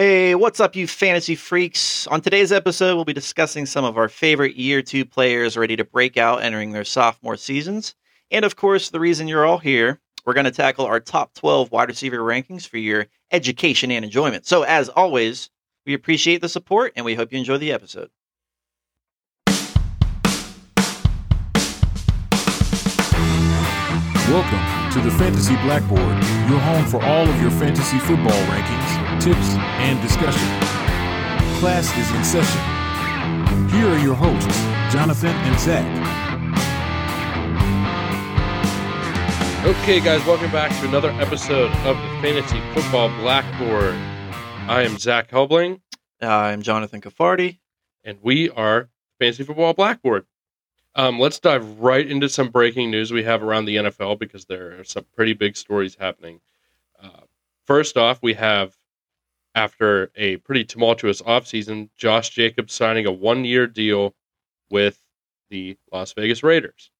Hey, what's up, you fantasy freaks? On today's episode, we'll be discussing some of our favorite year two players ready to break out entering their sophomore seasons. And of course, the reason you're all here, we're going to tackle our top 12 wide receiver rankings for your education and enjoyment. So, as always, we appreciate the support and we hope you enjoy the episode. Welcome to the Fantasy Blackboard, your home for all of your fantasy football rankings, tips, and discussion. Class is in session. Here are your hosts, Jonathan and Zach. Okay, guys, welcome back to another episode of the Fantasy Football Blackboard. I am Zach Helbling, I'm Jonathan Cafardi. and we are Fantasy Football Blackboard. Um, let's dive right into some breaking news we have around the NFL because there are some pretty big stories happening. Uh, first off, we have, after a pretty tumultuous offseason, Josh Jacobs signing a one year deal with the Las Vegas Raiders.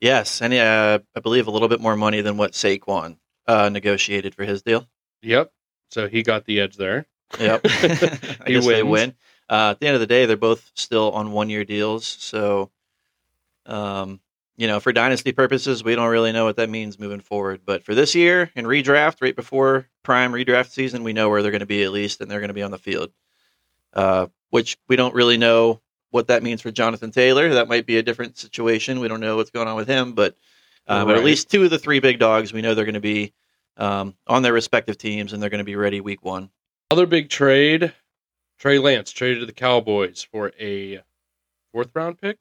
Yes, and uh, I believe a little bit more money than what Saquon uh, negotiated for his deal. Yep. So he got the edge there. Yep. I He guess they wins. win. Uh, at the end of the day, they're both still on one year deals. So, um, you know, for dynasty purposes, we don't really know what that means moving forward. But for this year in redraft, right before prime redraft season, we know where they're going to be at least, and they're going to be on the field. Uh, which we don't really know what that means for Jonathan Taylor. That might be a different situation. We don't know what's going on with him, but uh, but at least two of the three big dogs, we know they're going to be um, on their respective teams, and they're going to be ready week one. Other big trade Trey Lance traded to the Cowboys for a fourth round pick.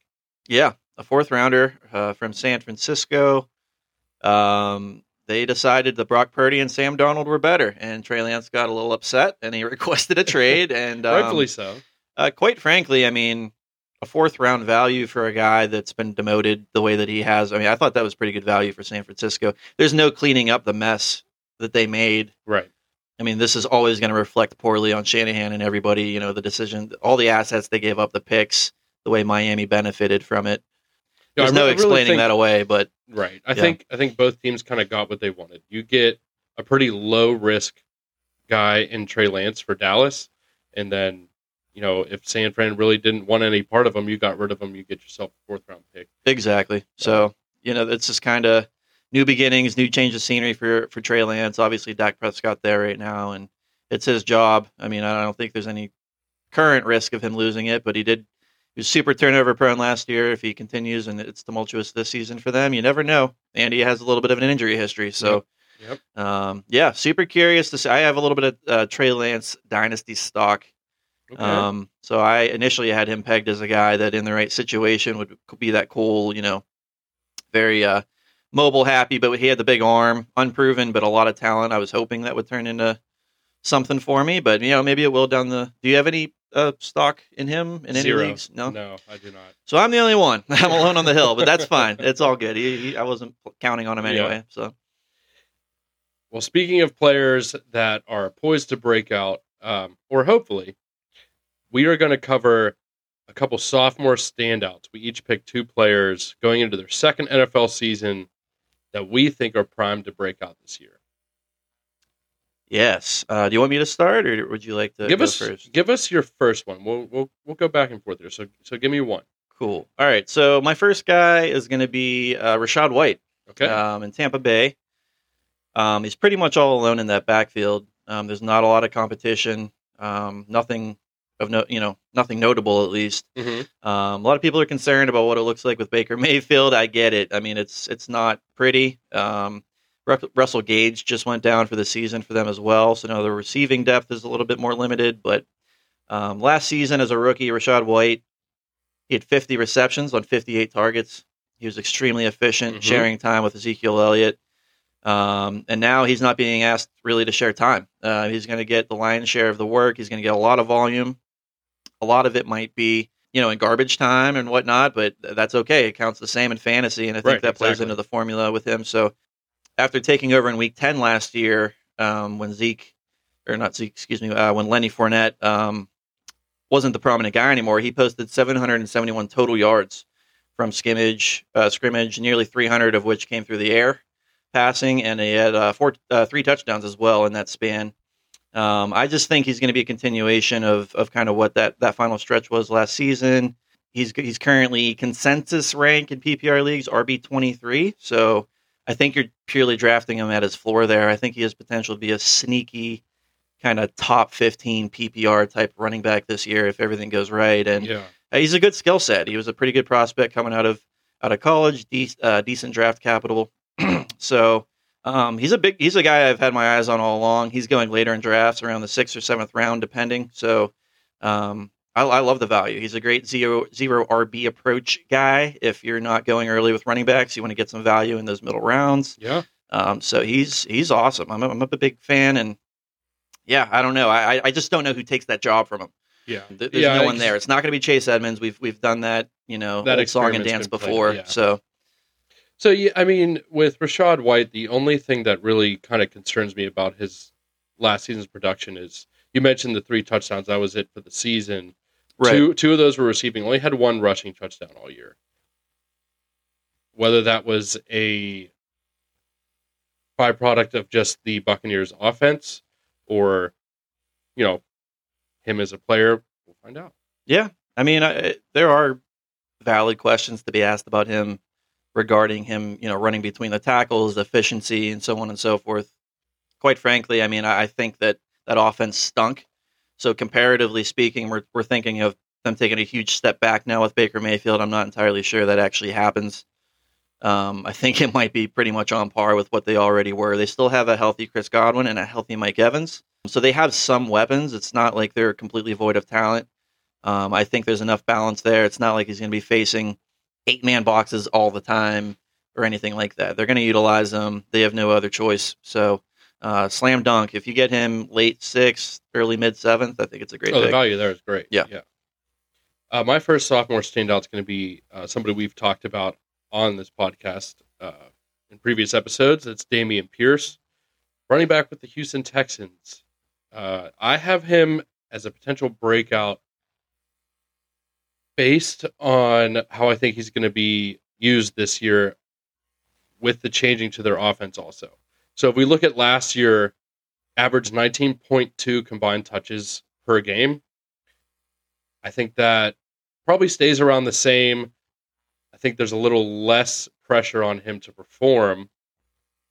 Yeah, a fourth rounder uh, from San Francisco. Um, they decided that Brock Purdy and Sam Darnold were better, and Trey Lance got a little upset, and he requested a trade. And um, Rightfully so. uh, quite frankly, I mean, a fourth round value for a guy that's been demoted the way that he has. I mean, I thought that was pretty good value for San Francisco. There's no cleaning up the mess that they made. Right. I mean, this is always going to reflect poorly on Shanahan and everybody. You know, the decision, all the assets they gave up, the picks, the way Miami benefited from it. Yeah, There's re- no really explaining think- that away, but Right. I Yeah. think I think both teams kind of got what they wanted. You get a pretty low risk guy in Trey Lance for Dallas, and then you know if San Fran really didn't want any part of him, you got rid of him. You get yourself a fourth round pick. exactly. So you know, it's just kind of new beginnings, new change of scenery for for Trey Lance. Obviously, Dak Prescott there right now, and it's his job. I mean, I don't think there's any current risk of him losing it, but he did. He was super turnover prone last year. If he continues and it's tumultuous this season for them, you never know. And he has a little bit of an injury history, so. Yep. Um, yeah, super curious to see. I have a little bit of uh, Trey Lance dynasty stock. Okay. Um, so I initially had him pegged as a guy that in the right situation would be that cool, you know, very uh, mobile, happy, but he had the big arm, unproven, but a lot of talent. I was hoping that would turn into something for me, but you know, maybe it will down the. Do you have any uh, stock in him in any Zero. leagues? No. no, I do not. So I'm the only one. I'm alone on the hill, but that's fine. It's all good. He, he, I wasn't counting on him Yeah. anyway. So Well, speaking of players that are poised to break out, um, or hopefully, we are going to cover a couple sophomore standouts. We each pick two players going into their second NFL season that we think are primed to break out this year. Yes. Uh, do you want me to start, or would you like to give go us first? give us your first one. We'll we'll we'll go back and forth here. So so give me one. Cool. All right. So my first guy is going to be uh, Rachaad White Okay. um, in Tampa Bay. Um, he's pretty much all alone in that backfield. Um, there's not a lot of competition. Um, nothing of no, you know, nothing notable at least. Mhm. Um, a lot of people are concerned about what it looks like with Baker Mayfield. I get it. I mean, it's it's not pretty. Um, Russell Gage just went down for the season for them as well, so now the receiving depth is a little bit more limited. But um, last season as a rookie, Rachaad White, he had 50 receptions on 58 targets. He was extremely efficient, Mhm. sharing time with Ezekiel Elliott. Um, and now he's not being asked really to share time. Uh, he's going to get the lion's share of the work. He's going to get a lot of volume. A lot of it might be, you know, in garbage time and whatnot, but that's okay. It counts the same in fantasy, and I think Right, that plays exactly. into the formula with him. So after taking over in Week Ten last year, um, when Zeke, or not Zeke, excuse me, uh, when Lenny Fournette um, wasn't the prominent guy anymore, he posted 771 total yards from skimmage, uh, scrimmage, nearly 300 of which came through the air passing, and he had uh, four, uh, three touchdowns as well in that span. Um, I just think he's going to be a continuation of of kind of what that that final stretch was last season. He's he's currently consensus rank in PPR leagues RB twenty three. So I think you're purely drafting him at his floor there. I think he has potential to be a sneaky kind of top fifteen PPR type running back this year if everything goes right. And Yeah. uh, he's a good skill set. He was a pretty good prospect coming out of out of college, de- uh, decent draft capital. so um, he's a big he's a guy I've had my eyes on all along. He's going later in drafts, around the sixth or seventh round, depending. So um, I, I love the value. He's a great zero zero RB approach guy. If you're not going early with running backs, you want to get some value in those middle rounds. Yeah. Um, so he's he's awesome. I'm a, I'm a big fan, and yeah, I don't know. I I- just don't know who takes that job from him. Yeah. There's Yeah, no one there. It's not going to be Chase Edmonds. We've we've done that, you know, That song and dance been played, before. yeah. So So yeah, I mean, with Rachaad White, the only thing that really kind of concerns me about his last season's production is you mentioned the three touchdowns. That was it for the season. Right, Two two of those were receiving. Only had one rushing touchdown all year. Whether that was a byproduct of just the Buccaneers' offense, or you know, him as a player, we'll find out. yeah. I mean, I, there are valid questions to be asked about him regarding him, you know, running between the tackles, efficiency, and so on and so forth. Quite frankly, I mean, I, I think that that offense stunk. So comparatively speaking, we're we're thinking of them taking a huge step back now with Baker Mayfield. I'm not entirely sure that actually happens. Um, I think it might be pretty much on par with what they already were. They still have a healthy Chris Godwin and a healthy Mike Evans, so they have some weapons. It's not like they're completely void of talent. Um, I think there's enough balance there. It's not like he's going to be facing eight man boxes all the time or anything like that. They're going to utilize them. They have no other choice. So, uh, slam dunk. If you get him late sixth, early mid seventh, I think it's a great Oh, the value there is great. Yeah. yeah. Uh, my first sophomore standout is going to be uh, somebody we've talked about on this podcast uh, in previous episodes. It's Dameon Pierce, running back with the Houston Texans. Uh, I have him as a potential breakout based on how I think he's going to be used this year with the changing to their offense also. So if we look at last year, averaged 19.2 combined touches per game. I think that probably stays around the same. I think there's a little less pressure on him to perform.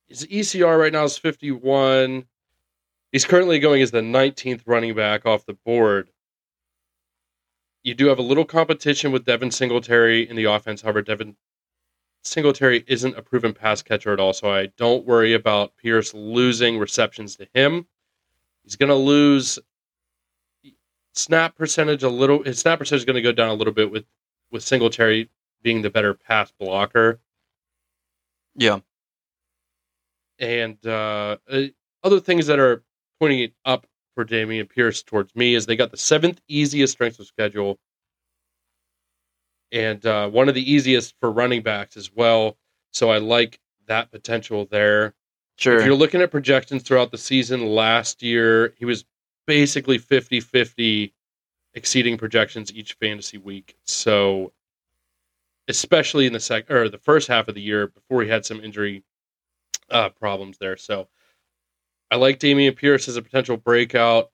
His ECR right now is 51. He's currently going as the 19th running back off the board. You do have a little competition with Devin Singletary in the offense. However, Devin Singletary isn't a proven pass catcher at all, so I don't worry about Pierce losing receptions to him. He's going to lose snap percentage a little. His snap percentage is going to go down a little bit with with Singletary being the better pass blocker. Yeah. And uh, uh, other things that are pointing it up for Dameon Pierce towards me is they got the seventh easiest strength of schedule and uh, one of the easiest for running backs as well. So I like that potential there. Sure. If you're looking at projections throughout the season, last year he was basically 50 50 exceeding projections each fantasy week. So, especially in the sec or the first half of the year before he had some injury uh, problems there. So, I like Dameon Pierce as a potential breakout.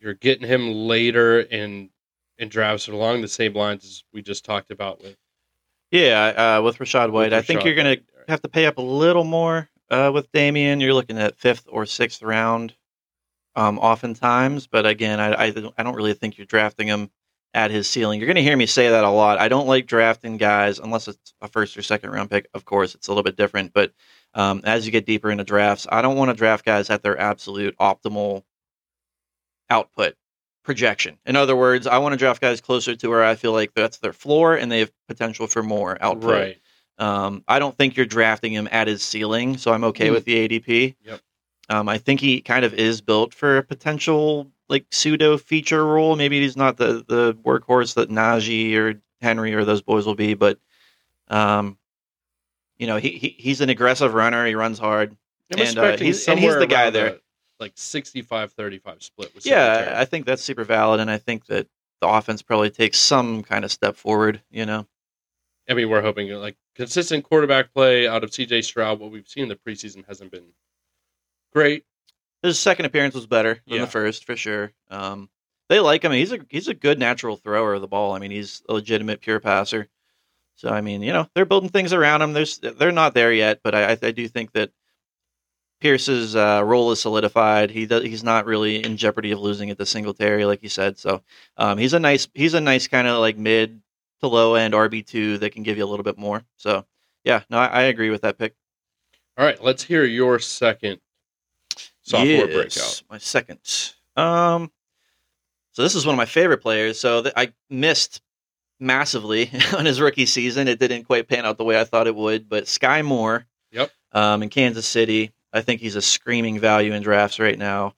You're getting him later in in drafts along the same lines as we just talked about with, Yeah. Uh, with Rachaad White, with I think you're going to have to pay up a little more uh, with Dameon. You're looking at fifth or sixth round, um, oftentimes. But again, I, I don't- I don't really think you're drafting him at his ceiling. You're going to hear me say that a lot. I don't like drafting guys unless it's a first or second round pick. Of course, it's a little bit different. But um, as you get deeper into drafts, I don't want to draft guys at their absolute optimal output projection. In other words, I want to draft guys closer to where I feel like that's their floor and they have potential for more output. right. Um, I don't think you're drafting him at his ceiling, so I'm okay Mm. with the ADP. Yep. Um, I think he kind of is built for a potential like pseudo feature role. Maybe he's not the the workhorse that Najee or Henry or those boys will be, but um, you know, he, he he's an aggressive runner. He runs hard. I'm And, uh, he's- and he's the guy there. a, like 65-35 split with Yeah, I think that's super valid, and I think that the offense probably takes some kind of step forward. You know, I mean, we're hoping like consistent quarterback play out of CJ Stroud. What we've seen in the preseason hasn't been great. his second appearance was better than Yeah. the first for sure. Um, they like him. He's a he's a good natural thrower of the ball. I mean, he's a legitimate pure passer. So I mean, you know, they're building things around him. There's they're not there yet, but I, I do think that Pierce's uh, role is solidified. He does, he's not really in jeopardy of losing it to Singletary, like you said. So um, he's a nice he's a nice kind of like mid to low end RB two that can give you a little bit more. So yeah, no, I, I agree with that pick. All right, let's hear your second sophomore Yes, breakout. My second. Um, so this is one of my favorite players. So th- I missed massively on his rookie season. It didn't quite pan out the way I thought it would. But Skyy Moore, Yep. um, in Kansas City, I think he's a screaming value in drafts right now.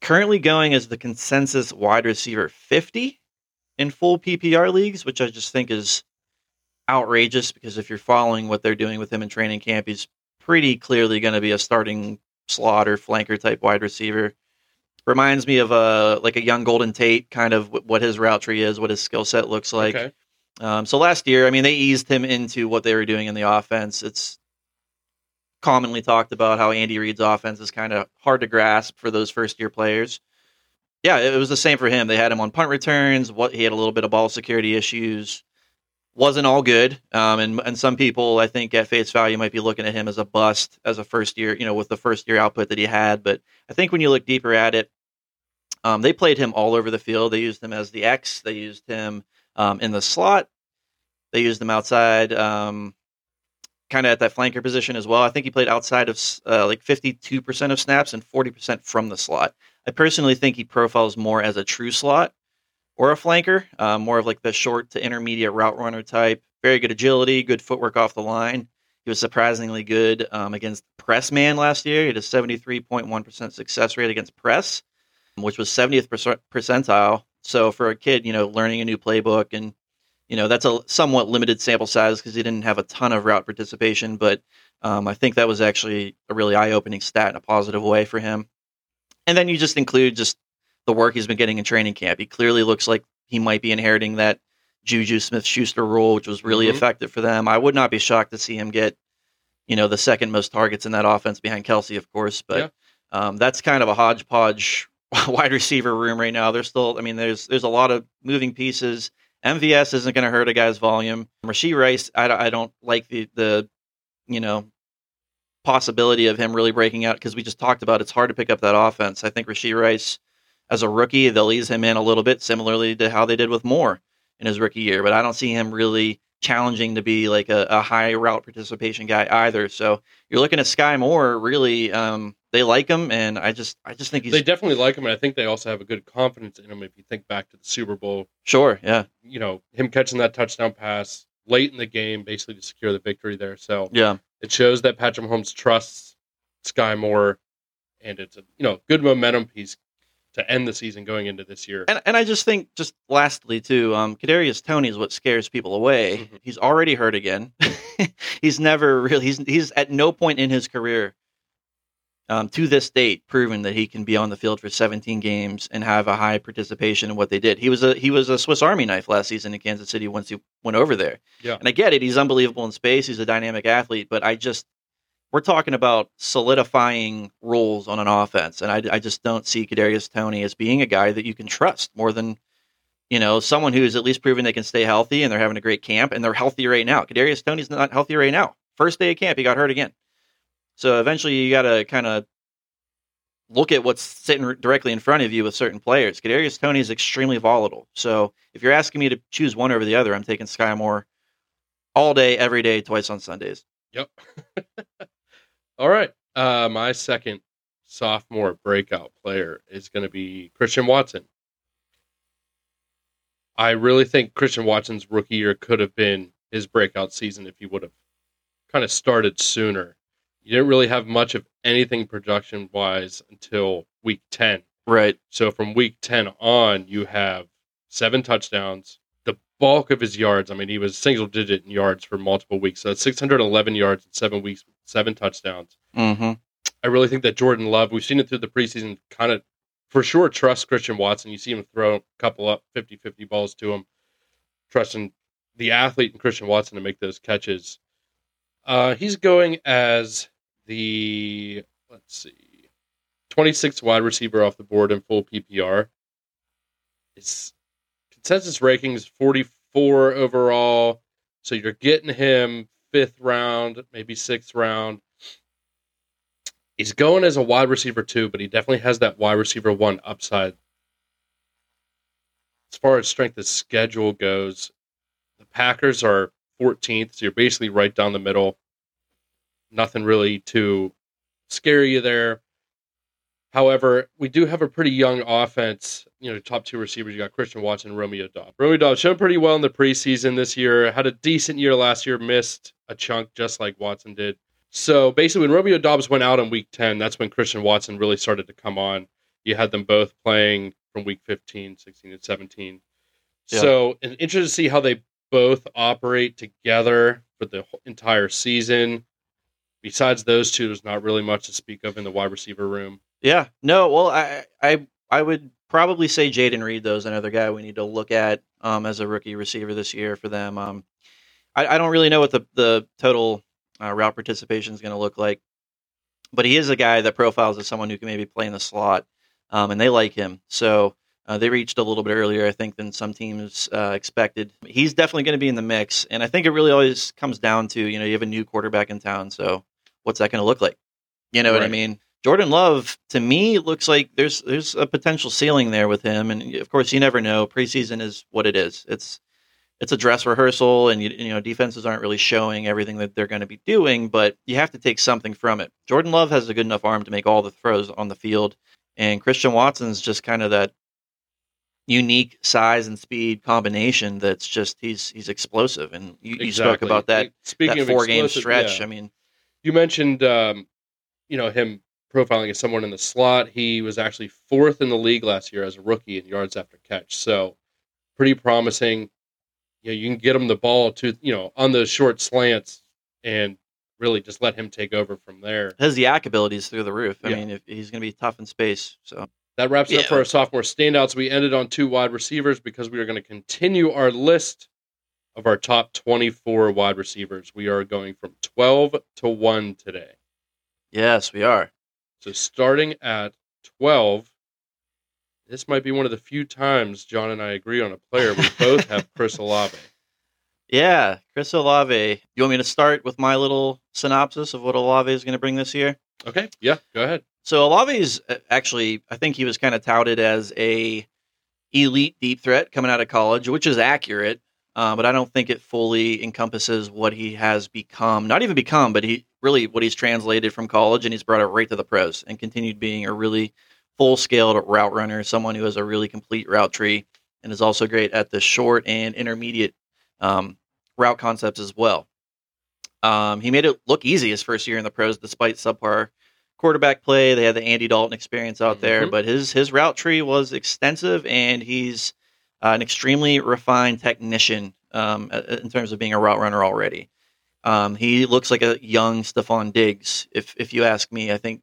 Currently going as the consensus wide receiver fifty in full PPR leagues, which I just think is outrageous because if you're following what they're doing with him in training camp, he's pretty clearly going to be a starting slot or flanker type wide receiver. Reminds me of a like a young Golden Tate, kind of what his route tree is, what his skill set looks like. okay. Um, so last year, I mean, they eased him into what they were doing in the offense. It's commonly talked about how Andy Reid's offense is kind of hard to grasp for those first year players. Yeah, it was the same for him. They had him on punt returns. What he had a little bit of ball security issues. Wasn't all good, um, and and some people I think at face value might be looking at him as a bust as a first year, you know, with the first year output that he had. But I think when you look deeper at it, um, they played him all over the field. They used him as the X. They used him um, in the slot. They used him outside, um, kind of at that flanker position as well. I think he played outside of uh, like 52% of snaps and 40% from the slot. I personally think he profiles more as a true slot or a flanker, uh, more of like the short to intermediate route runner type. Very good agility, good footwork off the line. He was surprisingly good um, against press man last year. He had a 73.1% success rate against press, which was 70th percentile. So for a kid, you know, learning a new playbook and you know that's a somewhat limited sample size because he didn't have a ton of route participation, but um, I think that was actually a really eye-opening stat in a positive way for him. And then you just include just the work he's been getting in training camp. He clearly looks like he might be inheriting that Juju Smith-Schuster role, which was really Mhm. effective for them. I would not be shocked to see him get, you know, the second most targets in that offense behind Kelce, of course. But Yeah. um, that's kind of a hodgepodge wide receiver room right now. There's still, I mean, there's there's a lot of moving pieces. MVS isn't going to hurt a guy's volume. Rashee Rice, I, I don't like the the, you know, possibility of him really breaking out because we just talked about it's hard to pick up that offense. I think Rashee Rice, as a rookie, they'll ease him in a little bit, similarly to how they did with Moore in his rookie year. But I don't see him really challenging to be like a, a high route participation guy either. So you're looking at Skyy Moore. Really, um, they like him, and I just I just think he's They definitely like him, and I think they also have a good confidence in him. If you think back to the Super Bowl, sure, yeah, you know him catching that touchdown pass late in the game, basically to secure the victory there. So yeah. it shows that Patrick Mahomes trusts Skyy Moore, and it's a you know good momentum piece to end the season going into this year. And and I just think just lastly too, um, Kadarius Toney is what scares people away. Mhm. He's already hurt again. he's never really he's he's at no point in his career um, to this date proven that he can be on the field for 17 games and have a high participation in what they did. He was a he was a Swiss Army knife last season in Kansas City once he went over there. Yeah. And I get it, he's unbelievable in space, he's a dynamic athlete, but I just we're talking about solidifying roles on an offense, and I, I just don't see Kadarius Toney as being a guy that you can trust more than you know someone who's at least proven they can stay healthy and they're having a great camp and they're healthy right now. Kadarius Toney's not healthy right now. First day of camp, he got hurt again. So eventually, you got to kind of look at what's sitting directly in front of you with certain players. Kadarius Toney is extremely volatile. So if you're asking me to choose one over the other, I'm taking Skyy Moore all day, every day, twice on Sundays. Yep. All right. Uh, my second sophomore breakout player is going to be Christian Watson. I really think Christian Watson's rookie year could have been his breakout season if he would have kind of started sooner. You didn't really have much of anything production wise until week 10. Right. So from week 10 on, you have seven touchdowns. The bulk of his yards, I mean, he was single digit in yards for multiple weeks. So that's 611 yards in seven weeks, seven touchdowns. Mm-hmm. I really think that Jordan Love, we've seen it through the preseason, kind of for sure trust Christian Watson. You see him throw a couple up 50 50 balls to him, trusting the athlete and Christian Watson to make those catches. Uh, he's going as the, let's see, 26th wide receiver off the board in full PPR. His consensus rankings 44 overall. So you're getting him fifth round, maybe sixth round. He's going as a wide receiver too, but he definitely has that wide receiver one upside. As far as strength of schedule goes, the Packers are 14th, so you're basically right down the middle. Nothing really to scare you there. However, we do have a pretty young offense. You know, top two receivers. You got Christian Watson, and Romeo Doubs. Romeo Doubs showed pretty well in the preseason this year. Had a decent year last year. Missed a chunk just like Watson did. So basically, when Romeo Doubs went out in Week 10, that's when Christian Watson really started to come on. You had them both playing from Week 15, 16, and 17. Yeah. So it's interesting to see how they both operate together for the entire season. Besides those two, there's not really much to speak of in the wide receiver room. Yeah. No. Well, I I I would probably say Jayden Reed though is another guy we need to look at um, as a rookie receiver this year for them. Um, I, I don't really know what the the total uh, route participation is going to look like, but he is a guy that profiles as someone who can maybe play in the slot, um, and they like him. So. Uh, they reached a little bit earlier, I think, than some teams uh, expected. He's definitely going to be in the mix, and I think it really always comes down to you know you have a new quarterback in town, so what's that going to look like? You know what I mean? Jordan Love to me looks like there's there's a potential ceiling there with him, and of course you never know. Preseason is what it is. It's it's a dress rehearsal, and you, you know defenses aren't really showing everything that they're going to be doing, but you have to take something from it. Jordan Love has a good enough arm to make all the throws on the field, and Christian Watson's just kind of that unique size and speed combination that's just he's he's explosive, and you, you spoke about that Like, Speaking that of four game stretch. yeah. I mean, You mentioned, um, you know, him profiling as someone in the slot. He was actually fourth in the league last year as a rookie in yards after catch. So pretty promising. You know, you can get him the ball to, you know, on those short slants and really just let him take over from there. his YAC ability is through the roof. I Yeah. mean, if he's going to be tough in space. So That wraps it up for our sophomore standouts. We ended on two wide receivers because we are going to continue our list of our top 24 wide receivers. We are going from 12 to 1 today. yes, we are. So starting at 12, this might be one of the few times John and I agree on a player. We both have Chris Olave. Yeah, Chris Olave. You want me to start with my little synopsis of what Olave is going to bring this year? Okay, yeah, go ahead. So Olave's uh, actually, I think he was kind of touted as a elite deep threat coming out of college, which is accurate. Uh, but I don't think it fully encompasses what he has become. Not even become, but he really what he's translated from college, and he's brought it right to the pros and continued being a really full scale route runner, someone who has a really complete route tree, and is also great at the short and intermediate um, route concepts as well. Um, he made it look easy his first year in the pros, despite subpar quarterback play. They had the Andy Dalton experience out there, Mhm. but his his route tree was extensive, and he's uh, an extremely refined technician um, uh, in terms of being a route runner already. Um, he looks like a young Stefon Diggs, if if you ask me. I think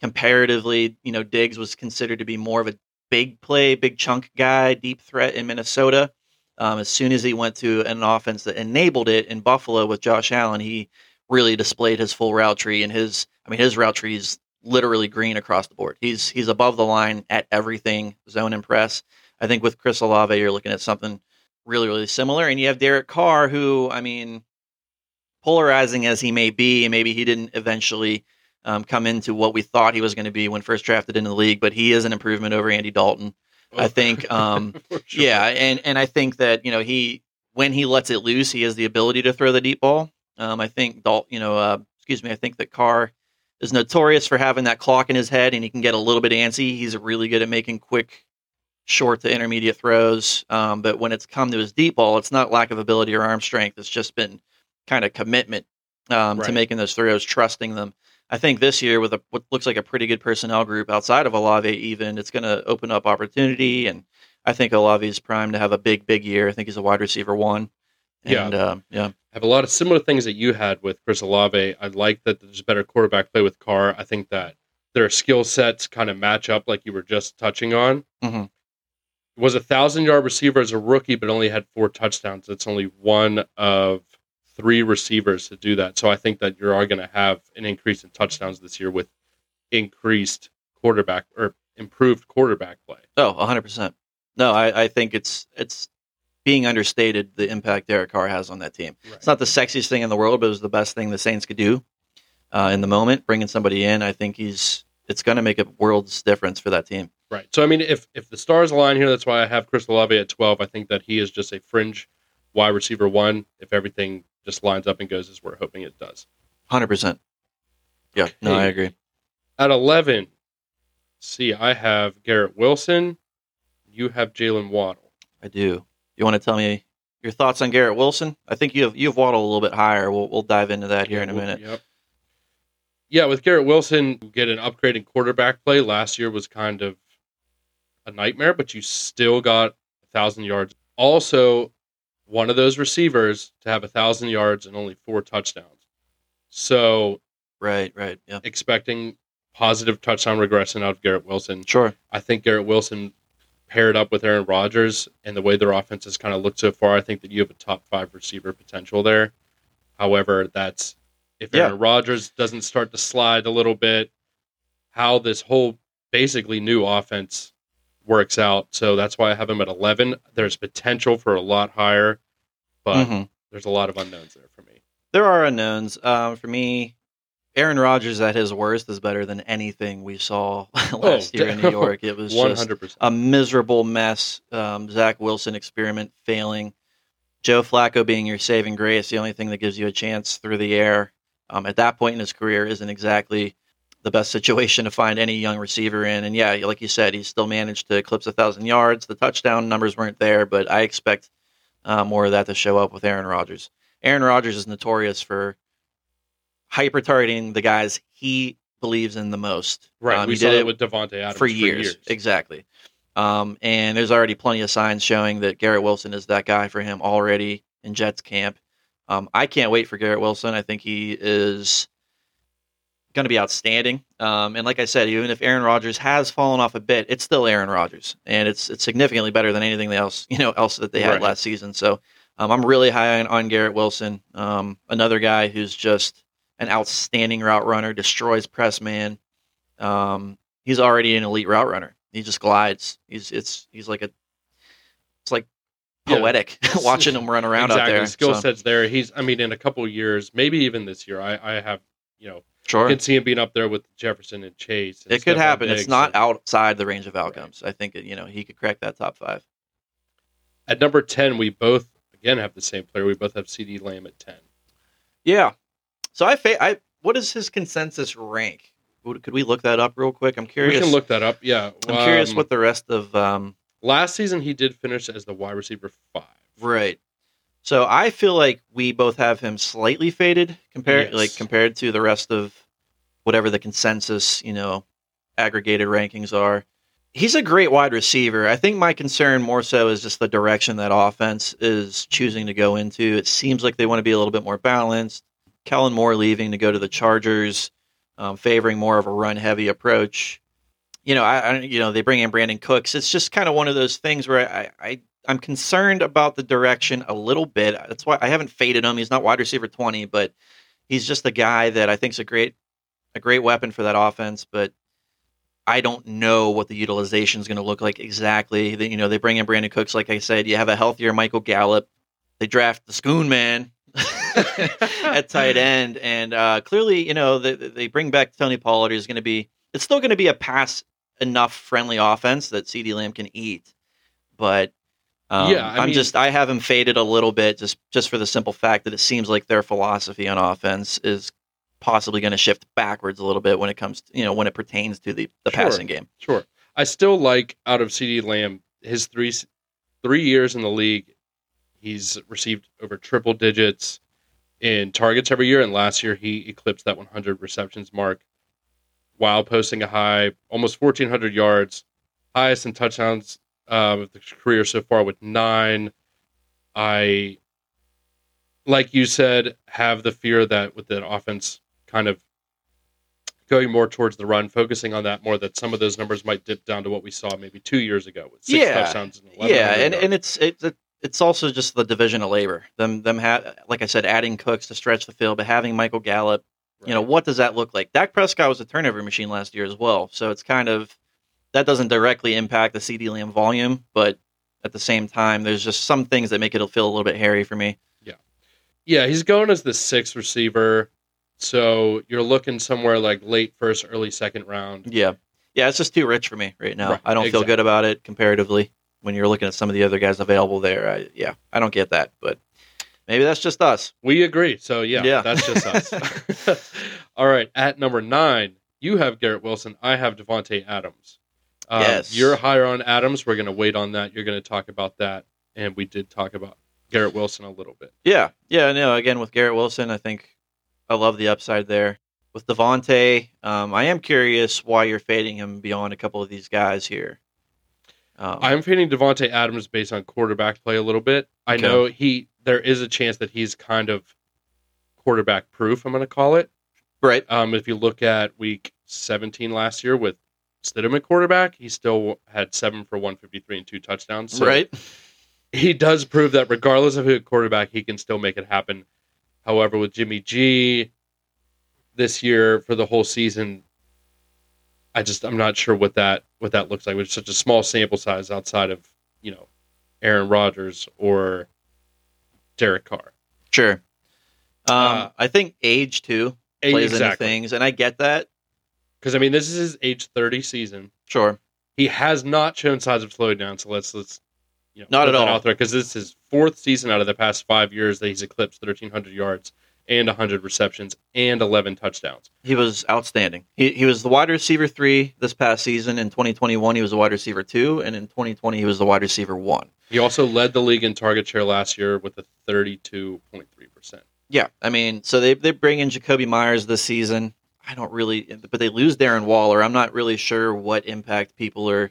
comparatively, you know, Diggs was considered to be more of a big play, big chunk guy, deep threat in Minnesota. Um, as soon as he went to an offense that enabled it in Buffalo with Josh Allen, he really displayed his full route tree and his I mean his route tree is literally green across the board. He's he's above the line at everything, zone and press. I think with Chris Olave you're looking at something really really similar and you have Derek Carr who I mean polarizing as he may be and maybe he didn't eventually um, come into what we thought he was going to be when first drafted into the league, but he is an improvement over Andy Dalton. I think um, sure. yeah, and and I think that you know he when he lets it loose, he has the ability to throw the deep ball. Um, I think Dalt, you know, uh, excuse me, I think that Carr is notorious for having that clock in his head, and he can get a little bit antsy. He's really good at making quick, short to intermediate throws. Um, but when it's come to his deep ball, it's not lack of ability or arm strength. It's just been kind of commitment um, to making those throws, trusting them. I think this year with a, what looks like a pretty good personnel group outside of Olave, even it's going to open up opportunity, and I think Olave is primed to have a big, big year. I think he's a wide receiver one. Yeah. And, um, yeah, have a lot of similar things that you had with Chris Olave. I like that there's better quarterback play with Carr. I think that their skill sets kind of match up, like you were just touching on. Mhm. Was a thousand yard receiver as a rookie, but only had four touchdowns. That's only one of three receivers to do that. So I think that you are going to have an increase in touchdowns this year with increased quarterback or improved quarterback play. Oh, 100%. No, I, I think it's it's being understated the impact Derek Carr has on that team. It's not the sexiest thing in the world, but it was the best thing the Saints could do uh, in the moment. Bringing somebody in, I think he's it's going to make a world's difference for that team. Right. So I mean, if if the stars align here, that's why I have Chris Olave at twelve. I think that he is just a fringe wide receiver one. If everything just lines up and goes as we're hoping it does. 100%. Yeah, no, I agree. At eleven, see, I have Garrett Wilson. You have Jaylen Waddle. I do. You want to tell me your thoughts on Garrett Wilson? I think you have you have Waddle a little bit higher. We'll we'll dive into that here in a Yeah, minute. Yep. Yeah, with Garrett Wilson, get an upgrade in quarterback play. Last year was kind of a nightmare, but you still got a thousand yards. Also, one of those receivers to have a thousand yards and only four touchdowns. So, Right, right. Yeah. expecting positive touchdown regression out of Garrett Wilson. Sure. I think Garrett Wilson paired up with Aaron Rodgers and the way their offense has kind of looked so far, I think that you have a top five receiver potential there. However, that's if Yeah. Aaron Rodgers doesn't start to slide a little bit, how this whole basically new offense works out. So that's why I have him at 11. There's potential for a lot higher, but Mhm. there's a lot of unknowns there for me. There are unknowns. Um, for me, Aaron Rodgers at his worst is better than anything we saw last year in New York. It was just 100%. a miserable mess. Um, Zach Wilson experiment failing. Joe Flacco being your saving grace, the only thing that gives you a chance through the air um, at that point in his career isn't exactly the best situation to find any young receiver in. And yeah, like you said, he still managed to eclipse a thousand yards. The touchdown numbers weren't there, but I expect uh, more of that to show up with Aaron Rodgers. Aaron Rodgers is notorious for hyper targeting the guys he believes in the most. right. Um, we did it it with Davante Adams for years. Exactly. Um, and there's already plenty of signs showing that Garrett Wilson is that guy for him already in Jets camp. Um, I can't wait for Garrett Wilson. I think he is going to be outstanding. Um, and like I said, even if Aaron Rodgers has fallen off a bit, it's still Aaron Rodgers, and it's it's significantly better than anything else you know else that they had Right. last season. So um, I'm really high on, on Garrett Wilson. Um, another guy who's just an outstanding route runner, destroys press man. Um, he's already an elite route runner. He just glides. He's it's he's like a it's like Yeah. poetic watching him run around exactly. out there. Skill So, sets there. He's, I mean, in a couple of years, maybe even this year, I, I have, you know, sure, I can see him being up there with Jefferson and Chase. And it could happen. It's Diggs. not outside the range of outcomes. I think you know he could crack that top five. At number 10, we both, again, have the same player. We both have CeeDee Lamb at 10. Yeah. So I fa- I what is his consensus rank? Could we look that up real quick? I'm curious. We can look that up. Yeah. I'm curious Um, what the rest of um, Last season, he did finish as the wide receiver five. Right. So I feel like we both have him slightly faded compared Yes. like compared to the rest of whatever the consensus, you know, aggregated rankings are. He's a great wide receiver. I think my concern more so is just the direction that offense is choosing to go into. It seems like they want to be a little bit more balanced. Kellen Moore leaving to go to the Chargers, um, favoring more of a run heavy approach. You know, I, I you know they bring in Brandin Cooks. It's just kind of one of those things where I, I I'm concerned about the direction a little bit. That's why I haven't faded him. He's not wide receiver 20, but he's just a guy that I think's a great a great weapon for that offense, but I don't know what the utilization is going to look like exactly. They, you know, they bring in Brandin Cooks like I said, you have a healthier Michael Gallup. They draft the Schoon man at tight end and uh, clearly, you know, they, they bring back Tony Pollard who's going to be it's still going to be a pass enough friendly offense that CeeDee Lamb can eat. But um, Yeah, I I'm mean- just I have him faded a little bit just just for the simple fact that it seems like their philosophy on offense is possibly going to shift backwards a little bit when it comes to, you know when it pertains to the the Sure. passing game. Sure. I still like out of CeeDee Lamb his three three years in the league. He's received over triple digits in targets every year, and last year he eclipsed that 100 receptions mark while posting a high almost 1,400 yards, highest in touchdowns uh, of the career so far with nine. I, like you said, have the fear that with the offense kind of going more towards the run, focusing on that more, that some of those numbers might dip down to what we saw maybe two years ago with six Yeah. touchdowns and 1,100 Yeah, and, yards. and it's it's it's also just the division of labor. Them them ha- like I said, adding Cooks to stretch the field, but having Michael Gallup You know, what does that look like? Dak Prescott was a turnover machine last year as well. So it's kind of that doesn't directly impact the CeeDee Lamb volume, but at the same time, there's just some things that make it feel a little bit hairy for me. Yeah, Yeah, he's going as the sixth receiver. So you're looking somewhere like late first, early second round. Yeah. Yeah, it's just too rich for me right now. Right, I don't feel good about it comparatively when you're looking at some of the other guys available there. I, yeah, I don't get that, but maybe that's just us. We agree. So yeah, Yeah. that's just us. All right, at number nine, you have Garrett Wilson. I have Davante Adams. Um, Yes. You're higher on Adams. We're going to wait on that. You're going to talk about that, and we did talk about Garrett Wilson a little bit. Yeah, yeah, no. Again, with Garrett Wilson, I think I love the upside there. With Davante, um, I am curious why you're fading him beyond a couple of these guys here. Um, I'm fading Davante Adams based on quarterback play a little bit. I Okay. know he there is a chance that he's kind of quarterback proof. I'm going to call it. right. Um, if you look at week 17 last year with Stidham at quarterback, he still had seven for 153 and two touchdowns. So right. he does prove that regardless of who quarterback, he can still make it happen. However, with Jimmy G this year for the whole season, I just I'm not sure what that what that looks like with such a small sample size outside of you know Aaron Rodgers or Derek Carr. Sure. Um, Uh, I think age too plays into things, and I get that. Because I mean this is his age 30 season. Sure. He has not shown signs of slowing down. So let's let's you know Not at all. out there because this is his fourth season out of the past five years that he's eclipsed 1,300 yards and 100 receptions and 11 touchdowns. He was outstanding. He, he was the wide receiver three this past season. In 2021, he was the wide receiver two, and in 2020, he was the wide receiver one. He also led the league in target share last year with a 32.3 percent. Yeah, I mean, so they they bring in Jakobi Meyers this season. I don't really, but they lose Darren Waller. I'm not really sure what impact people are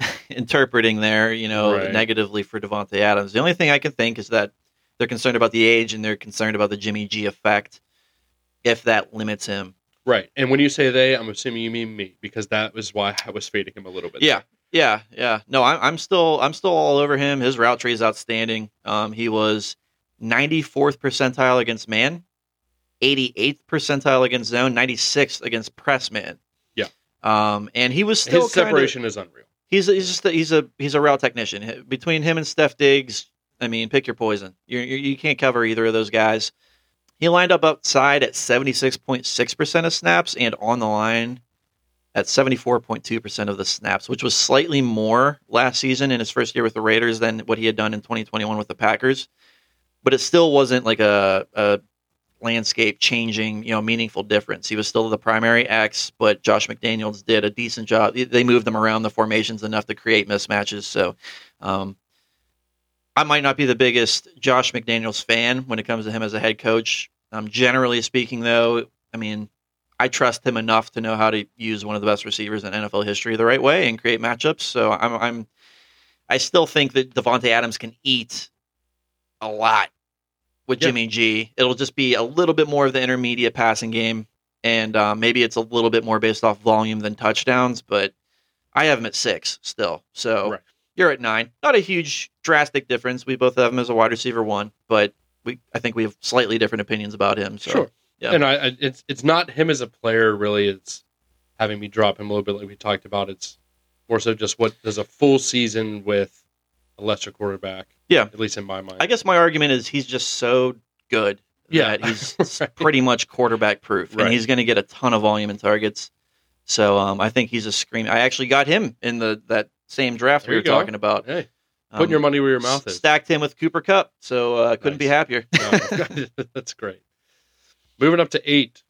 interpreting there, you know, Right. negatively for Davante Adams. The only thing I can think is that they're concerned about the age and they're concerned about the Jimmy G effect. If that limits him, Right, and when you say they, I'm assuming you mean me because that was why I was fading him a little bit. Yeah, yeah, yeah. No, I'm, I'm still I'm still all over him. His route tree is outstanding. Um, he was 94th percentile against man, 88th percentile against zone, 96th against press man. Yeah. Um, and he was still his kinda- separation is unreal. he's he's just a, he's a he's a route technician. Between him and Steph Diggs, I mean, pick your poison. You you can't cover either of those guys. He lined up outside at 76.6% of snaps and on the line at 74.2% of the snaps, which was slightly more last season in his first year with the Raiders than what he had done in 2021 with the Packers. But it still wasn't like a, a landscape changing, you know, meaningful difference. He was still the primary X, but Josh McDaniels did a decent job. They moved them around the formations enough to create mismatches. So, um, I might not be the biggest Josh McDaniels fan when it comes to him as a head coach. Um, generally speaking, though, I mean, I trust him enough to know how to use one of the best receivers in NFL history the right way and create matchups. So I'm, I'm I still think that Davante Adams can eat a lot with Yeah. Jimmy G. It'll just be a little bit more of the intermediate passing game, and um, maybe it's a little bit more based off volume than touchdowns. But I have him at six still. So Right. you're at nine. Not a huge drastic difference. We both have him as a wide receiver one, but we I think we have slightly different opinions about him. So Sure. yeah. And I, I it's it's not him as a player really. It's having me drop him a little bit like we talked about. It's more so just what does a full season with a lesser quarterback. Yeah. At least in my mind. I guess my argument is he's just so good Yeah. that he's Right. pretty much quarterback proof, Right. and he's going to get a ton of volume and targets. So um, I think he's a scream. I actually got him in the that same draft There we were go. talking about. Hey, Um, putting your money where your mouth is. Stacked him with Cooper Kupp, so uh, couldn't be happier. No, that's great. Moving up to eight,